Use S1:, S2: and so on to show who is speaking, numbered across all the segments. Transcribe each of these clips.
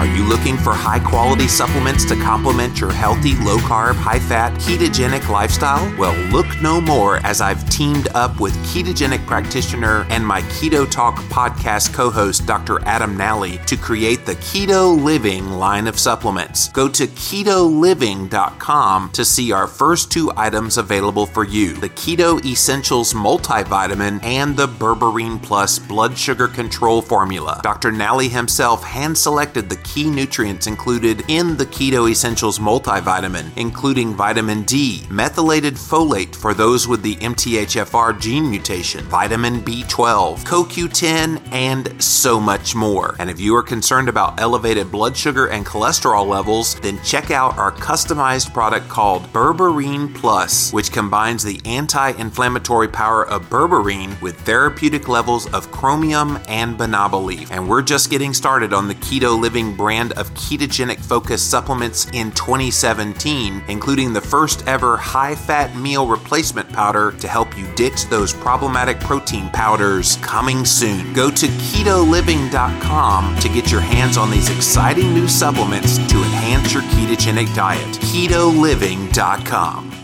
S1: Are you looking for high quality supplements to complement your healthy, low carb, high fat, ketogenic lifestyle? Well, look no more as I've teamed up with ketogenic practitioner and my Keto Talk podcast co host, Dr. Adam Nally, to create the Keto Living line of supplements. Go to ketoliving.com to see our first two items available for you the Keto Essentials Multivitamin and the Berberine Plus Blood Sugar Control Formula. Dr. Nally himself hand selected the key nutrients included in the Keto Essentials multivitamin, including vitamin D, methylated folate for those with the MTHFR gene mutation, vitamin B12, CoQ10, and so much more. And if you are concerned about elevated blood sugar and cholesterol levels, then check out our customized product called Berberine Plus, which combines the anti inflammatory power of berberine with therapeutic levels of chromium and banaba leaf. And we're just getting started on the Keto Living brand of ketogenic focused supplements in 2017, including the first ever high fat meal replacement powder to help you ditch those problematic protein powders coming soon. Go to ketoliving.com to get your hands on these exciting new supplements to enhance your ketogenic diet. ketoliving.com.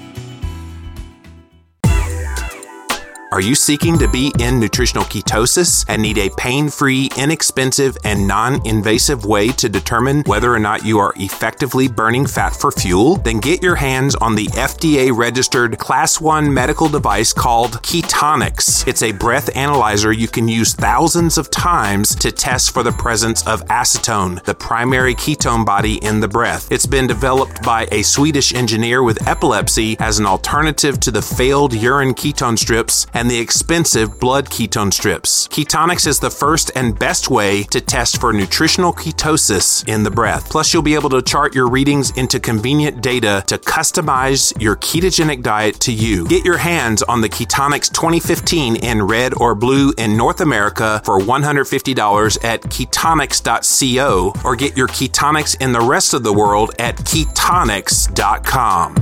S1: Are you seeking to be in nutritional ketosis and need a pain free, inexpensive, and non invasive way to determine whether or not you are effectively burning fat for fuel? Then get your hands on the FDA registered Class 1 medical device called Ketonix. It's a breath analyzer you can use thousands of times to test for the presence of acetone, the primary ketone body in the breath. It's been developed by a Swedish engineer with epilepsy as an alternative to the failed urine ketone strips and the expensive blood ketone strips. Ketonix is the first and best way to test for nutritional ketosis in the breath. Plus, you'll be able to chart your readings into convenient data to customize your ketogenic diet to you. Get your hands on the Ketonix 2015 in red or blue in North America for $150 at ketonix.co or get your Ketonix in the rest of the world at ketonix.com.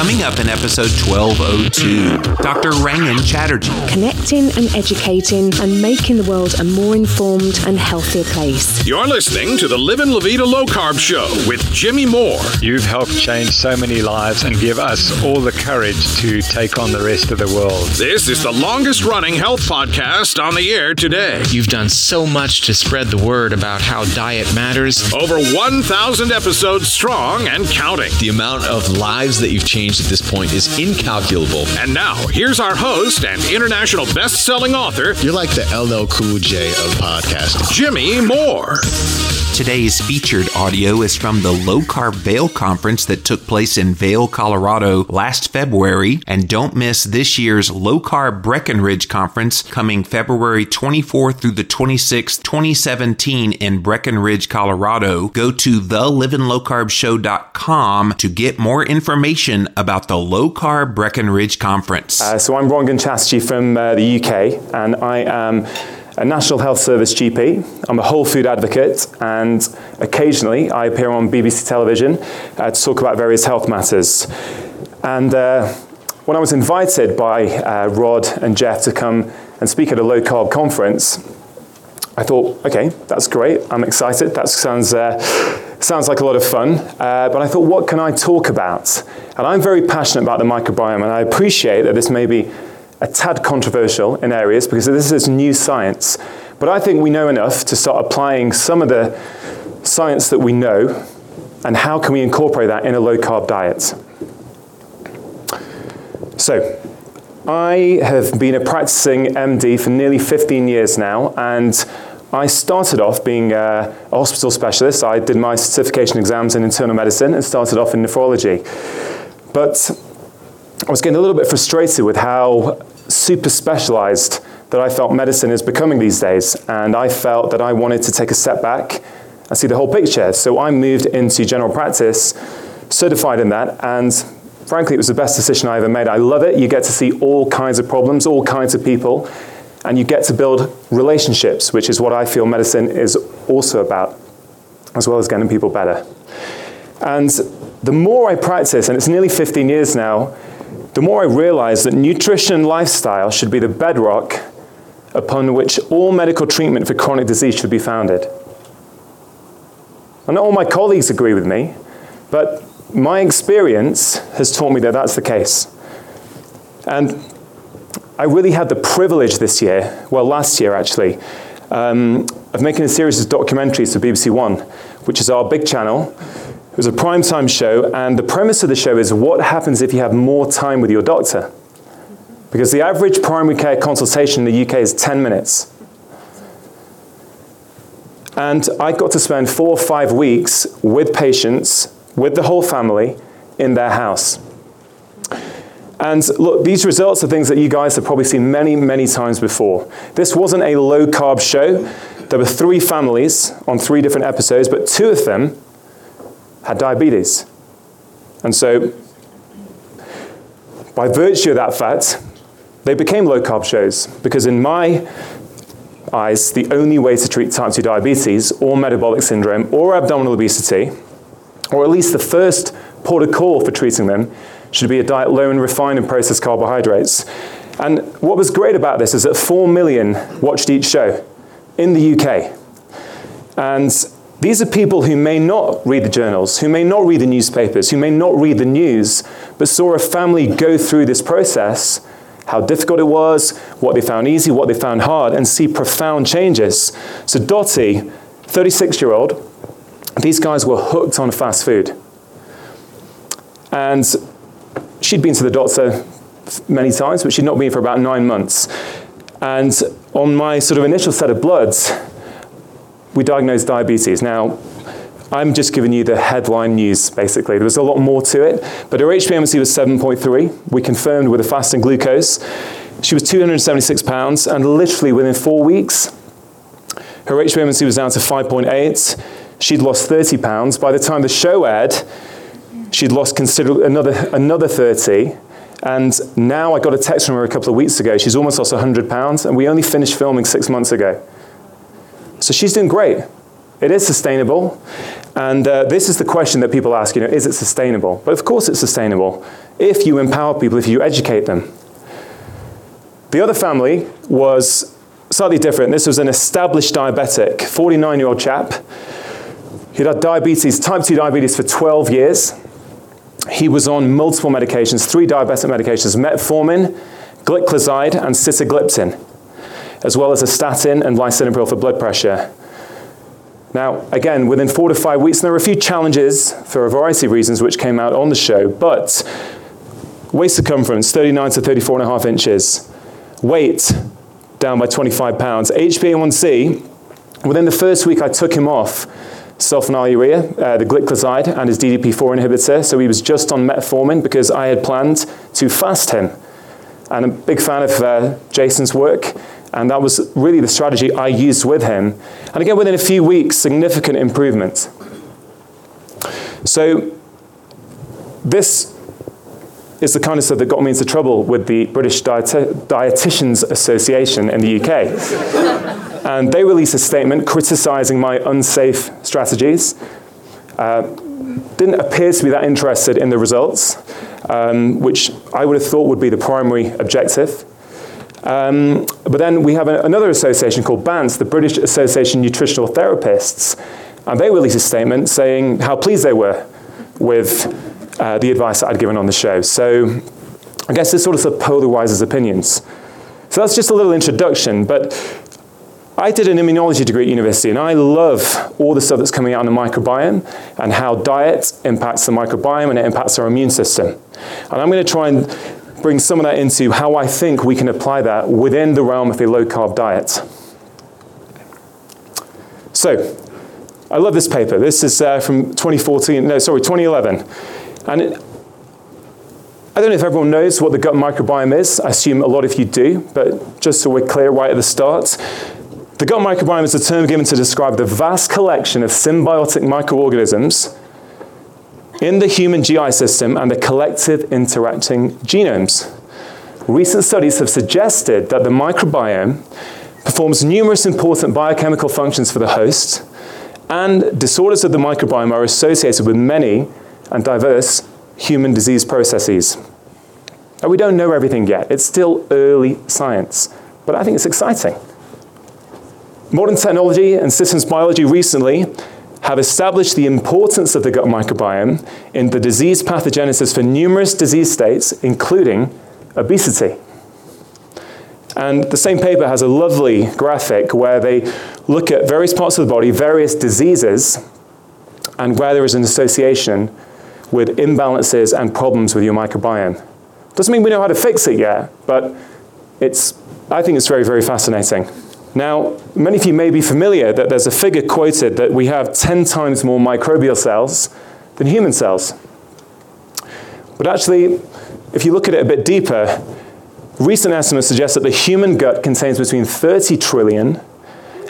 S1: Coming up in episode 1202, Dr. Rangan Chatterjee.
S2: Connecting and educating and making the world a more informed and healthier place.
S3: You're listening to the Livin' La Vida Low Carb Show with Jimmy Moore.
S4: You've helped change so many lives and give us all the courage to take on the rest of the world.
S3: This is the longest running health podcast on the air today.
S5: You've done so much to spread the word about how diet matters.
S3: Over 1,000 episodes strong and counting.
S6: The amount of lives that you've changed at this point is incalculable.
S3: And now, here's our host and international best selling author.
S7: You're like the LL Cool J of podcasting.
S3: Jimmy Moore.
S1: Today's featured audio is from the Low Carb Vail Conference that took place in Vail, Colorado last February. And don't miss this year's Low Carb Breckenridge Conference coming February 24th through the 26th, 2017 in Breckenridge, Colorado. Go to thelivinlowcarbshow.com to get more information about the Low Carb Breckenridge Conference.
S8: Uh, so I'm Rangan Chatterjee from uh, the UK, and I am a National Health Service GP. I'm a whole food advocate, and occasionally I appear on BBC television uh, to talk about various health matters. And uh, when I was invited by uh, Rod and Jeff to come and speak at a low carb conference, I thought, okay, that's great. I'm excited. That sounds, uh, sounds like a lot of fun. Uh, but I thought, what can I talk about? And I'm very passionate about the microbiome, and I appreciate that this may be a tad controversial in areas because this is new science. But I think we know enough to start applying some of the science that we know and how can we incorporate that in a low carb diet. So, I have been a practicing MD for nearly 15 years now, and I started off being a hospital specialist. I did my certification exams in internal medicine and started off in nephrology. But I was getting a little bit frustrated with how super specialized that I felt medicine is becoming these days, and I felt that I wanted to take a step back and see the whole picture. So I moved into general practice, certified in that, and frankly, it was the best decision I ever made. I love it. You get to see all kinds of problems, all kinds of people, and you get to build relationships, which is what I feel medicine is also about, as well as getting people better. And the more I practice, and it's nearly 15 years now, the more I realize that nutrition and lifestyle should be the bedrock upon which all medical treatment for chronic disease should be founded. And not all my colleagues agree with me, but my experience has taught me that that's the case. And I really had the privilege this year, well, last year actually, um, of making a series of documentaries for BBC One, which is our big channel. It was a primetime show, and the premise of the show is what happens if you have more time with your doctor? Because the average primary care consultation in the UK is 10 minutes. And I got to spend four or five weeks with patients, with the whole family, in their house. And look, these results are things that you guys have probably seen many, many times before. This wasn't a low carb show. There were three families on three different episodes, but two of them had diabetes. And so, by virtue of that fact, they became low carb shows because, in my eyes, the only way to treat type 2 diabetes or metabolic syndrome or abdominal obesity, or at least the first port of call for treating them, should be a diet low in refined and processed carbohydrates. And what was great about this is that 4 million watched each show in the UK. And these are people who may not read the journals, who may not read the newspapers, who may not read the news, but saw a family go through this process, how difficult it was, what they found easy, what they found hard, and see profound changes. So, Dottie, 36 year old, these guys were hooked on fast food. And she'd been to the doctor many times, but she'd not been for about nine months. And on my sort of initial set of bloods, we diagnosed diabetes. Now, I'm just giving you the headline news, basically. There was a lot more to it, but her HbA1c was 7.3. We confirmed with a fasting glucose. She was 276 pounds, and literally within four weeks, her HbA1c was down to 5.8. She'd lost 30 pounds. By the time the show aired, she'd lost another, another 30. And now I got a text from her a couple of weeks ago. She's almost lost 100 pounds, and we only finished filming six months ago. So she's doing great. It is sustainable. And uh, this is the question that people ask, you know, is it sustainable? But of course it's sustainable if you empower people, if you educate them. The other family was slightly different. This was an established diabetic, 49-year-old chap. He'd had diabetes, type 2 diabetes for 12 years. He was on multiple medications, three diabetic medications, metformin, gliclazide, and sitagliptin, as well as a statin and lisinopril for blood pressure. Now, again, within four to five weeks, there were a few challenges for a variety of reasons which came out on the show, but waist circumference, 39 to 34 and a half inches. Weight, down by 25 pounds. HbA1c, within the first week I took him off sulfonylurea, uh, the gliclazide, and his DDP4 inhibitor, so he was just on metformin because I had planned to fast him. And I'm a big fan of uh, Jason's work, and that was really the strategy I used with him. And again, within a few weeks, significant improvement. So, this is the kind of stuff that got me into trouble with the British Diet- Dietitians Association in the UK. and they released a statement criticizing my unsafe strategies. Uh, didn't appear to be that interested in the results, um, which I would have thought would be the primary objective. Um, but then we have a, another association called BANTS, the British Association of Nutritional Therapists, and they released a statement saying how pleased they were with uh, the advice I'd given on the show. So I guess this sort of, sort of polarizes opinions. So that's just a little introduction, but I did an immunology degree at university, and I love all the stuff that's coming out on the microbiome and how diet impacts the microbiome and it impacts our immune system. And I'm going to try and bring some of that into how I think we can apply that within the realm of a low carb diet. So, I love this paper. This is uh, from 2014, no, sorry, 2011. And it, I don't know if everyone knows what the gut microbiome is. I assume a lot of you do, but just so we're clear right at the start, the gut microbiome is a term given to describe the vast collection of symbiotic microorganisms in the human GI system and the collective interacting genomes. Recent studies have suggested that the microbiome performs numerous important biochemical functions for the host, and disorders of the microbiome are associated with many and diverse human disease processes. And we don't know everything yet. It's still early science, but I think it's exciting. Modern technology and systems biology recently have established the importance of the gut microbiome in the disease pathogenesis for numerous disease states, including obesity. And the same paper has a lovely graphic where they look at various parts of the body, various diseases, and where there is an association with imbalances and problems with your microbiome. Doesn't mean we know how to fix it yet, but it's, I think it's very, very fascinating. Now, many of you may be familiar that there's a figure quoted that we have 10 times more microbial cells than human cells. But actually, if you look at it a bit deeper, recent estimates suggest that the human gut contains between 30 trillion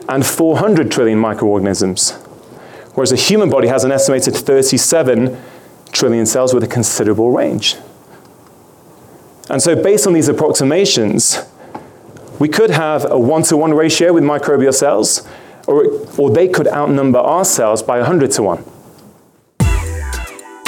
S8: and 400 trillion microorganisms, whereas the human body has an estimated 37 trillion cells with a considerable range. And so, based on these approximations, we could have a one to one ratio with microbial cells, or, or they could outnumber our cells by 100 to 1.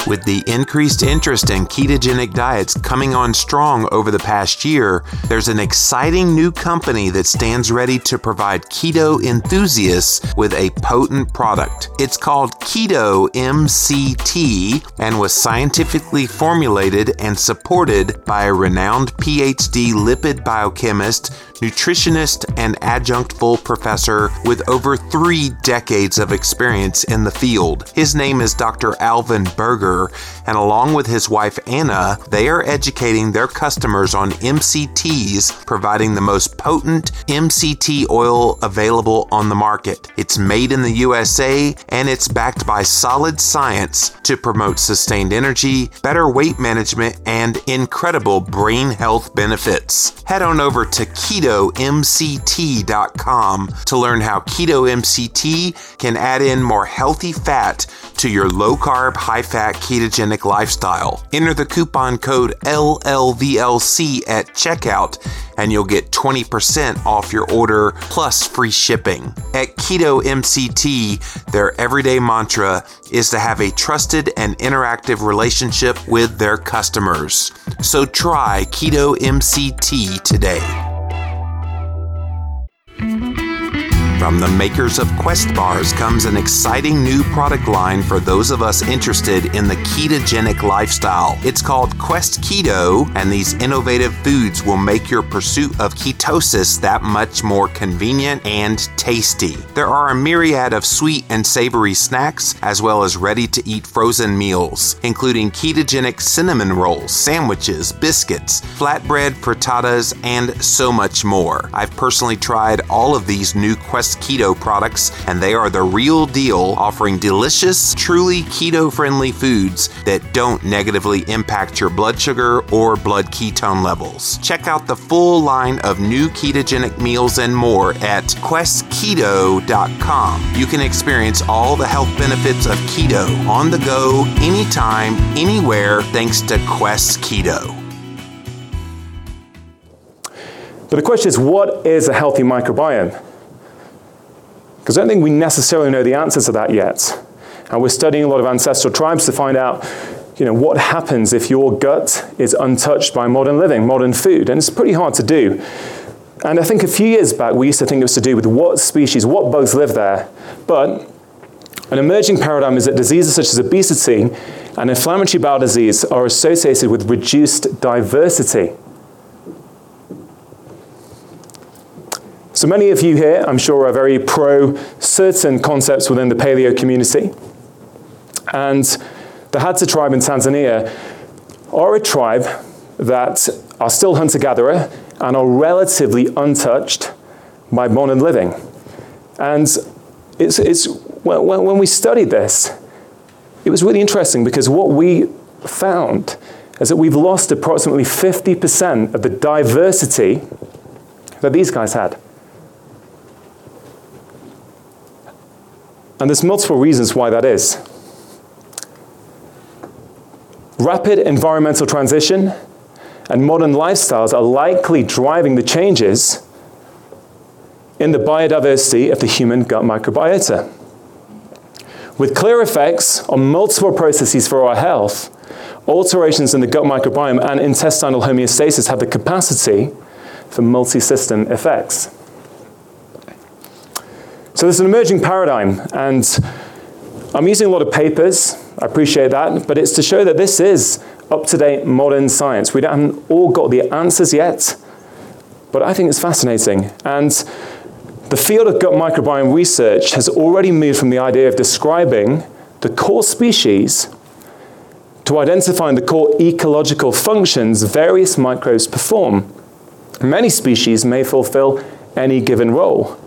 S1: With the increased interest in ketogenic diets coming on strong over the past year, there's an exciting new company that stands ready to provide keto enthusiasts with a potent product. It's called Keto MCT and was scientifically formulated and supported by a renowned PhD lipid biochemist, nutritionist, and adjunct full professor with over three decades of experience in the field. His name is Dr. Alvin Berger sure and along with his wife Anna, they are educating their customers on MCTs, providing the most potent MCT oil available on the market. It's made in the USA and it's backed by solid science to promote sustained energy, better weight management, and incredible brain health benefits. Head on over to ketomct.com to learn how Keto MCT can add in more healthy fat to your low carb, high fat ketogenic lifestyle. Enter the coupon code LLVLC at checkout and you'll get 20% off your order plus free shipping. At Keto MCT, their everyday mantra is to have a trusted and interactive relationship with their customers. So try Keto MCT today. From the makers of Quest Bars comes an exciting new product line for those of us interested in the ketogenic lifestyle. It's called Quest Keto, and these innovative foods will make your pursuit of ketosis that much more convenient and tasty. There are a myriad of sweet and savory snacks, as well as ready to eat frozen meals, including ketogenic cinnamon rolls, sandwiches, biscuits, flatbread frittatas, and so much more. I've personally tried all of these new Quest Keto products, and they are the real deal, offering delicious, truly keto friendly foods that don't negatively impact your blood sugar or blood ketone levels. Check out the full line of new ketogenic meals and more at questketo.com. You can experience all the health benefits of keto on the go, anytime, anywhere, thanks to Quest Keto.
S8: But the question is what is a healthy microbiome? Because I don't think we necessarily know the answer to that yet. And we're studying a lot of ancestral tribes to find out you know, what happens if your gut is untouched by modern living, modern food. And it's pretty hard to do. And I think a few years back, we used to think it was to do with what species, what bugs live there. But an emerging paradigm is that diseases such as obesity and inflammatory bowel disease are associated with reduced diversity. So many of you here, I'm sure, are very pro certain concepts within the paleo community. And the Hadza tribe in Tanzania are a tribe that are still hunter gatherer and are relatively untouched by modern living. And it's, it's, when, when we studied this, it was really interesting because what we found is that we've lost approximately 50% of the diversity that these guys had. And there's multiple reasons why that is. Rapid environmental transition and modern lifestyles are likely driving the changes in the biodiversity of the human gut microbiota. With clear effects on multiple processes for our health, alterations in the gut microbiome and intestinal homeostasis have the capacity for multi system effects. So there's an emerging paradigm, and I'm using a lot of papers. I appreciate that, but it's to show that this is up to date modern science. We haven't all got the answers yet, but I think it's fascinating. And the field of gut microbiome research has already moved from the idea of describing the core species to identifying the core ecological functions various microbes perform. Many species may fulfill any given role.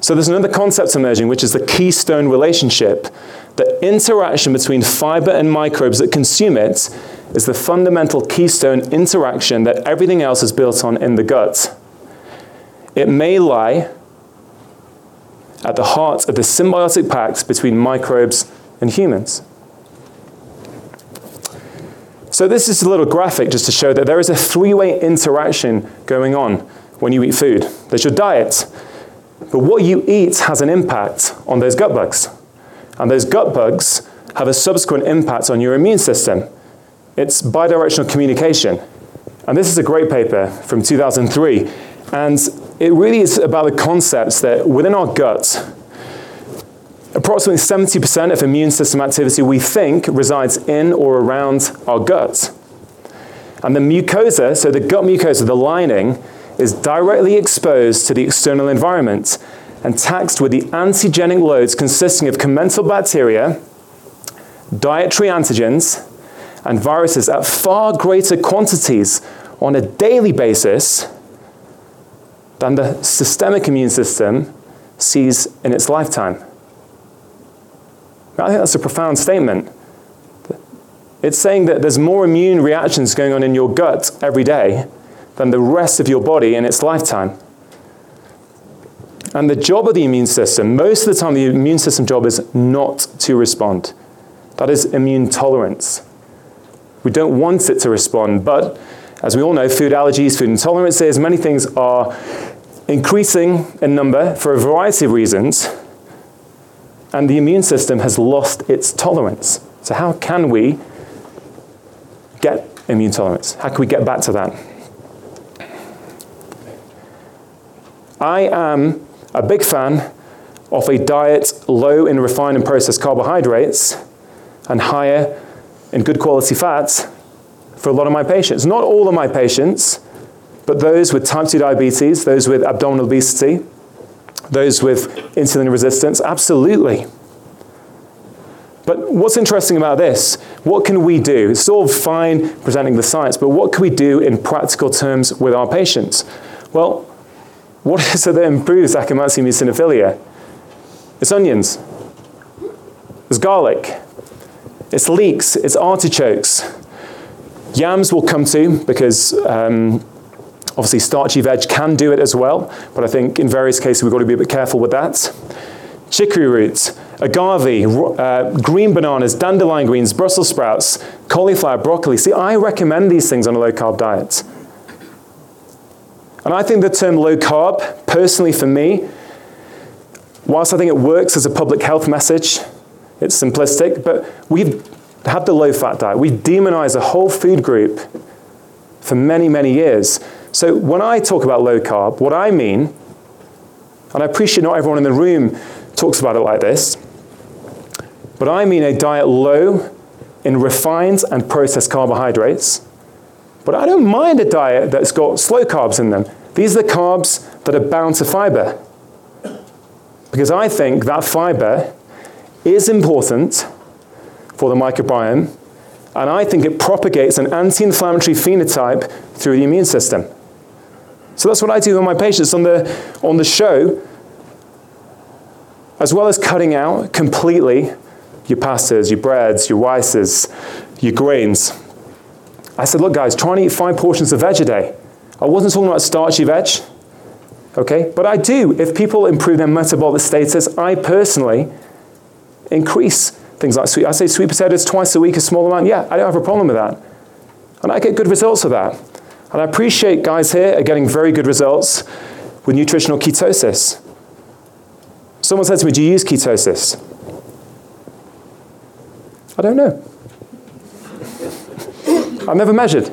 S8: So there's another concept emerging, which is the keystone relationship. The interaction between fiber and microbes that consume it is the fundamental keystone interaction that everything else is built on in the gut. It may lie at the heart of the symbiotic pact between microbes and humans. So this is a little graphic just to show that there is a three-way interaction going on when you eat food. There's your diet, but what you eat has an impact on those gut bugs. And those gut bugs have a subsequent impact on your immune system. It's bidirectional communication. And this is a great paper from 2003. And it really is about the concepts that within our gut, approximately 70% of immune system activity we think resides in or around our gut. And the mucosa, so the gut mucosa, the lining, is directly exposed to the external environment and taxed with the antigenic loads consisting of commensal bacteria, dietary antigens, and viruses at far greater quantities on a daily basis than the systemic immune system sees in its lifetime. I think that's a profound statement. It's saying that there's more immune reactions going on in your gut every day than the rest of your body in its lifetime. And the job of the immune system, most of the time, the immune system job is not to respond. That is immune tolerance. We don't want it to respond, but as we all know, food allergies, food intolerances, many things are increasing in number for a variety of reasons, and the immune system has lost its tolerance. So, how can we get immune tolerance? How can we get back to that? I am a big fan of a diet low in refined and processed carbohydrates and higher in good quality fats for a lot of my patients. Not all of my patients, but those with type 2 diabetes, those with abdominal obesity, those with insulin resistance, absolutely. But what's interesting about this? What can we do? It's all fine presenting the science, but what can we do in practical terms with our patients? Well, what is it that improves Akkermansia muciniphila? It's onions. It's garlic. It's leeks. It's artichokes. Yams will come to because um, obviously starchy veg can do it as well, but I think in various cases we've got to be a bit careful with that. Chicory roots, agave, uh, green bananas, dandelion greens, Brussels sprouts, cauliflower, broccoli. See, I recommend these things on a low carb diet. And I think the term low carb, personally for me, whilst I think it works as a public health message, it's simplistic, but we've had the low fat diet. We've demonized a whole food group for many, many years. So when I talk about low carb, what I mean, and I appreciate not everyone in the room talks about it like this, but I mean a diet low in refined and processed carbohydrates but I don't mind a diet that's got slow carbs in them. These are the carbs that are bound to fiber. Because I think that fiber is important for the microbiome, and I think it propagates an anti inflammatory phenotype through the immune system. So that's what I do with my patients on the, on the show, as well as cutting out completely your pastas, your breads, your rices, your grains. I said, look, guys, try and eat five portions of veg a day. I wasn't talking about starchy veg, okay? But I do. If people improve their metabolic status, I personally increase things like sweet. I say sweet potatoes twice a week, a small amount. Yeah, I don't have a problem with that. And I get good results of that. And I appreciate guys here are getting very good results with nutritional ketosis. Someone said to me, Do you use ketosis? I don't know. I've never measured.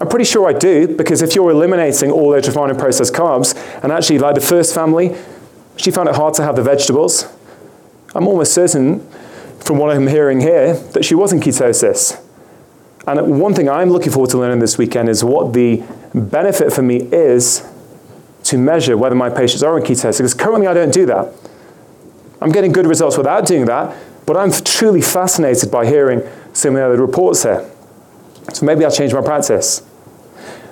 S8: I'm pretty sure I do, because if you're eliminating all those refined and processed carbs, and actually, like the first family, she found it hard to have the vegetables. I'm almost certain, from what I'm hearing here, that she was in ketosis. And one thing I'm looking forward to learning this weekend is what the benefit for me is to measure whether my patients are in ketosis, because currently I don't do that. I'm getting good results without doing that, but I'm truly fascinated by hearing other reports here. So maybe I'll change my practice.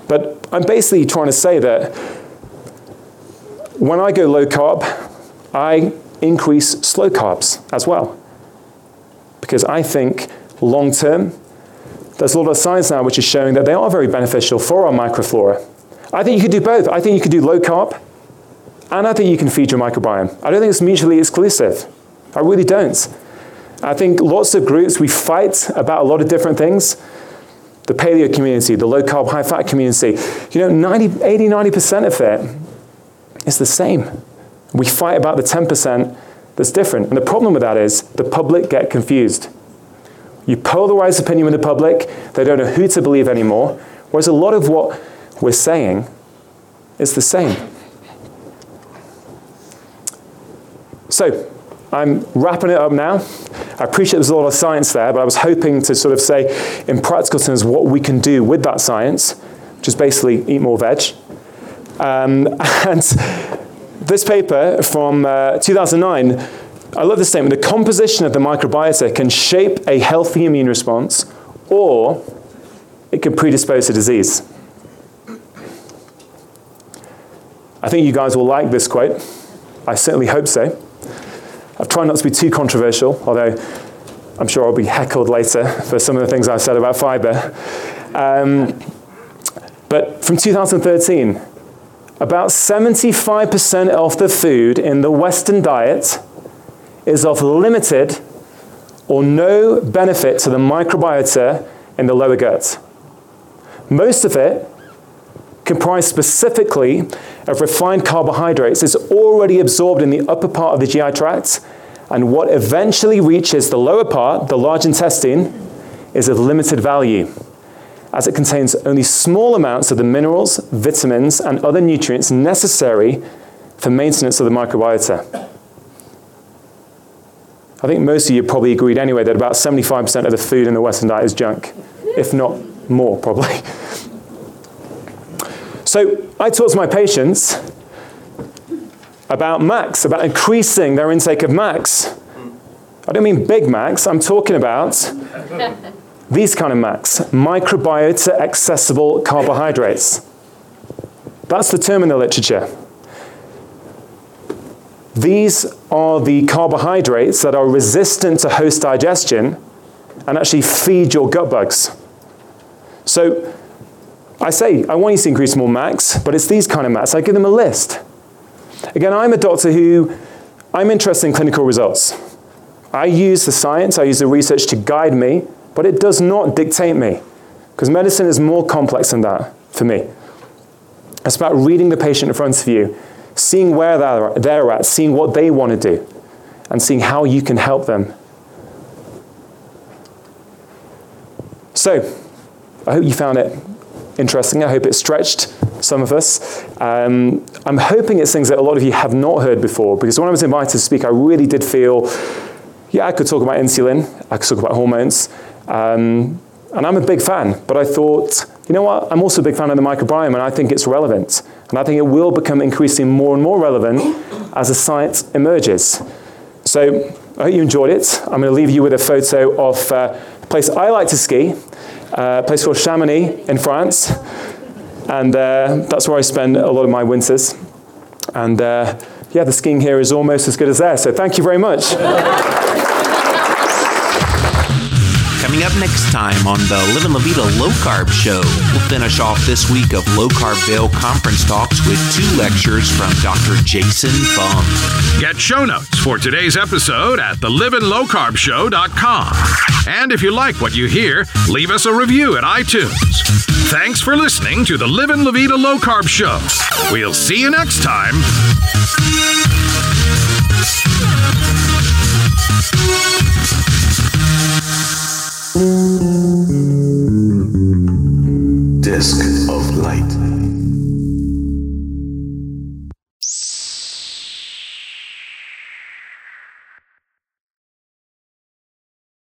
S8: But I'm basically trying to say that when I go low carb, I increase slow carbs as well. Because I think long term, there's a lot of science now which is showing that they are very beneficial for our microflora. I think you could do both. I think you could do low carb, and I think you can feed your microbiome. I don't think it's mutually exclusive. I really don't. I think lots of groups, we fight about a lot of different things. The paleo community, the low carb, high fat community, you know, 90, 80, 90% of it is the same. We fight about the 10% that's different. And the problem with that is the public get confused. You polarize opinion with the public, they don't know who to believe anymore, whereas a lot of what we're saying is the same. So, I'm wrapping it up now. I appreciate there's a lot of science there, but I was hoping to sort of say, in practical terms, what we can do with that science, which is basically eat more veg. Um, and this paper from uh, 2009, I love this statement the composition of the microbiota can shape a healthy immune response or it can predispose to disease. I think you guys will like this quote. I certainly hope so. I've tried not to be too controversial, although I'm sure I'll be heckled later for some of the things I've said about fiber. Um, but from 2013, about 75% of the food in the Western diet is of limited or no benefit to the microbiota in the lower gut. Most of it, comprised specifically of refined carbohydrates, is already absorbed in the upper part of the GI tract, and what eventually reaches the lower part, the large intestine, is of limited value, as it contains only small amounts of the minerals, vitamins, and other nutrients necessary for maintenance of the microbiota. I think most of you probably agreed anyway that about 75% of the food in the Western diet is junk, if not more, probably. So I talk to my patients about max, about increasing their intake of max. I don't mean Big Macs, I'm talking about these kind of max, microbiota accessible carbohydrates. That's the term in the literature. These are the carbohydrates that are resistant to host digestion and actually feed your gut bugs. So I say, I want you to increase more max, but it's these kind of max. I give them a list. Again, I'm a doctor who, I'm interested in clinical results. I use the science, I use the research to guide me, but it does not dictate me. Because medicine is more complex than that for me. It's about reading the patient in front of you seeing where they're, they're at, seeing what they want to do, and seeing how you can help them. So, I hope you found it interesting. I hope it stretched some of us. Um, I'm hoping it's things that a lot of you have not heard before, because when I was invited to speak, I really did feel, yeah, I could talk about insulin, I could talk about hormones, um, and I'm a big fan, but I thought, you know what, I'm also a big fan of the microbiome, and I think it's relevant. And I think it will become increasingly more and more relevant as the science emerges. So I hope you enjoyed it. I'm going to leave you with a photo of uh, a place I like to ski, a place called Chamonix in France. And uh, that's where I spend a lot of my winters. And uh, yeah, the skiing here is almost as good as there. So thank you very much.
S1: Coming up next time on the Living La Vida Low Carb Show, we'll finish off this week of Low Carb Vail conference talks with two lectures from Dr. Jason Fung.
S3: Get show notes for today's episode at thelivinglowcarbshow.com. And if you like what you hear, leave us a review at iTunes. Thanks for listening to the Living La Vida Low Carb Show. We'll see you next time.
S6: Disc.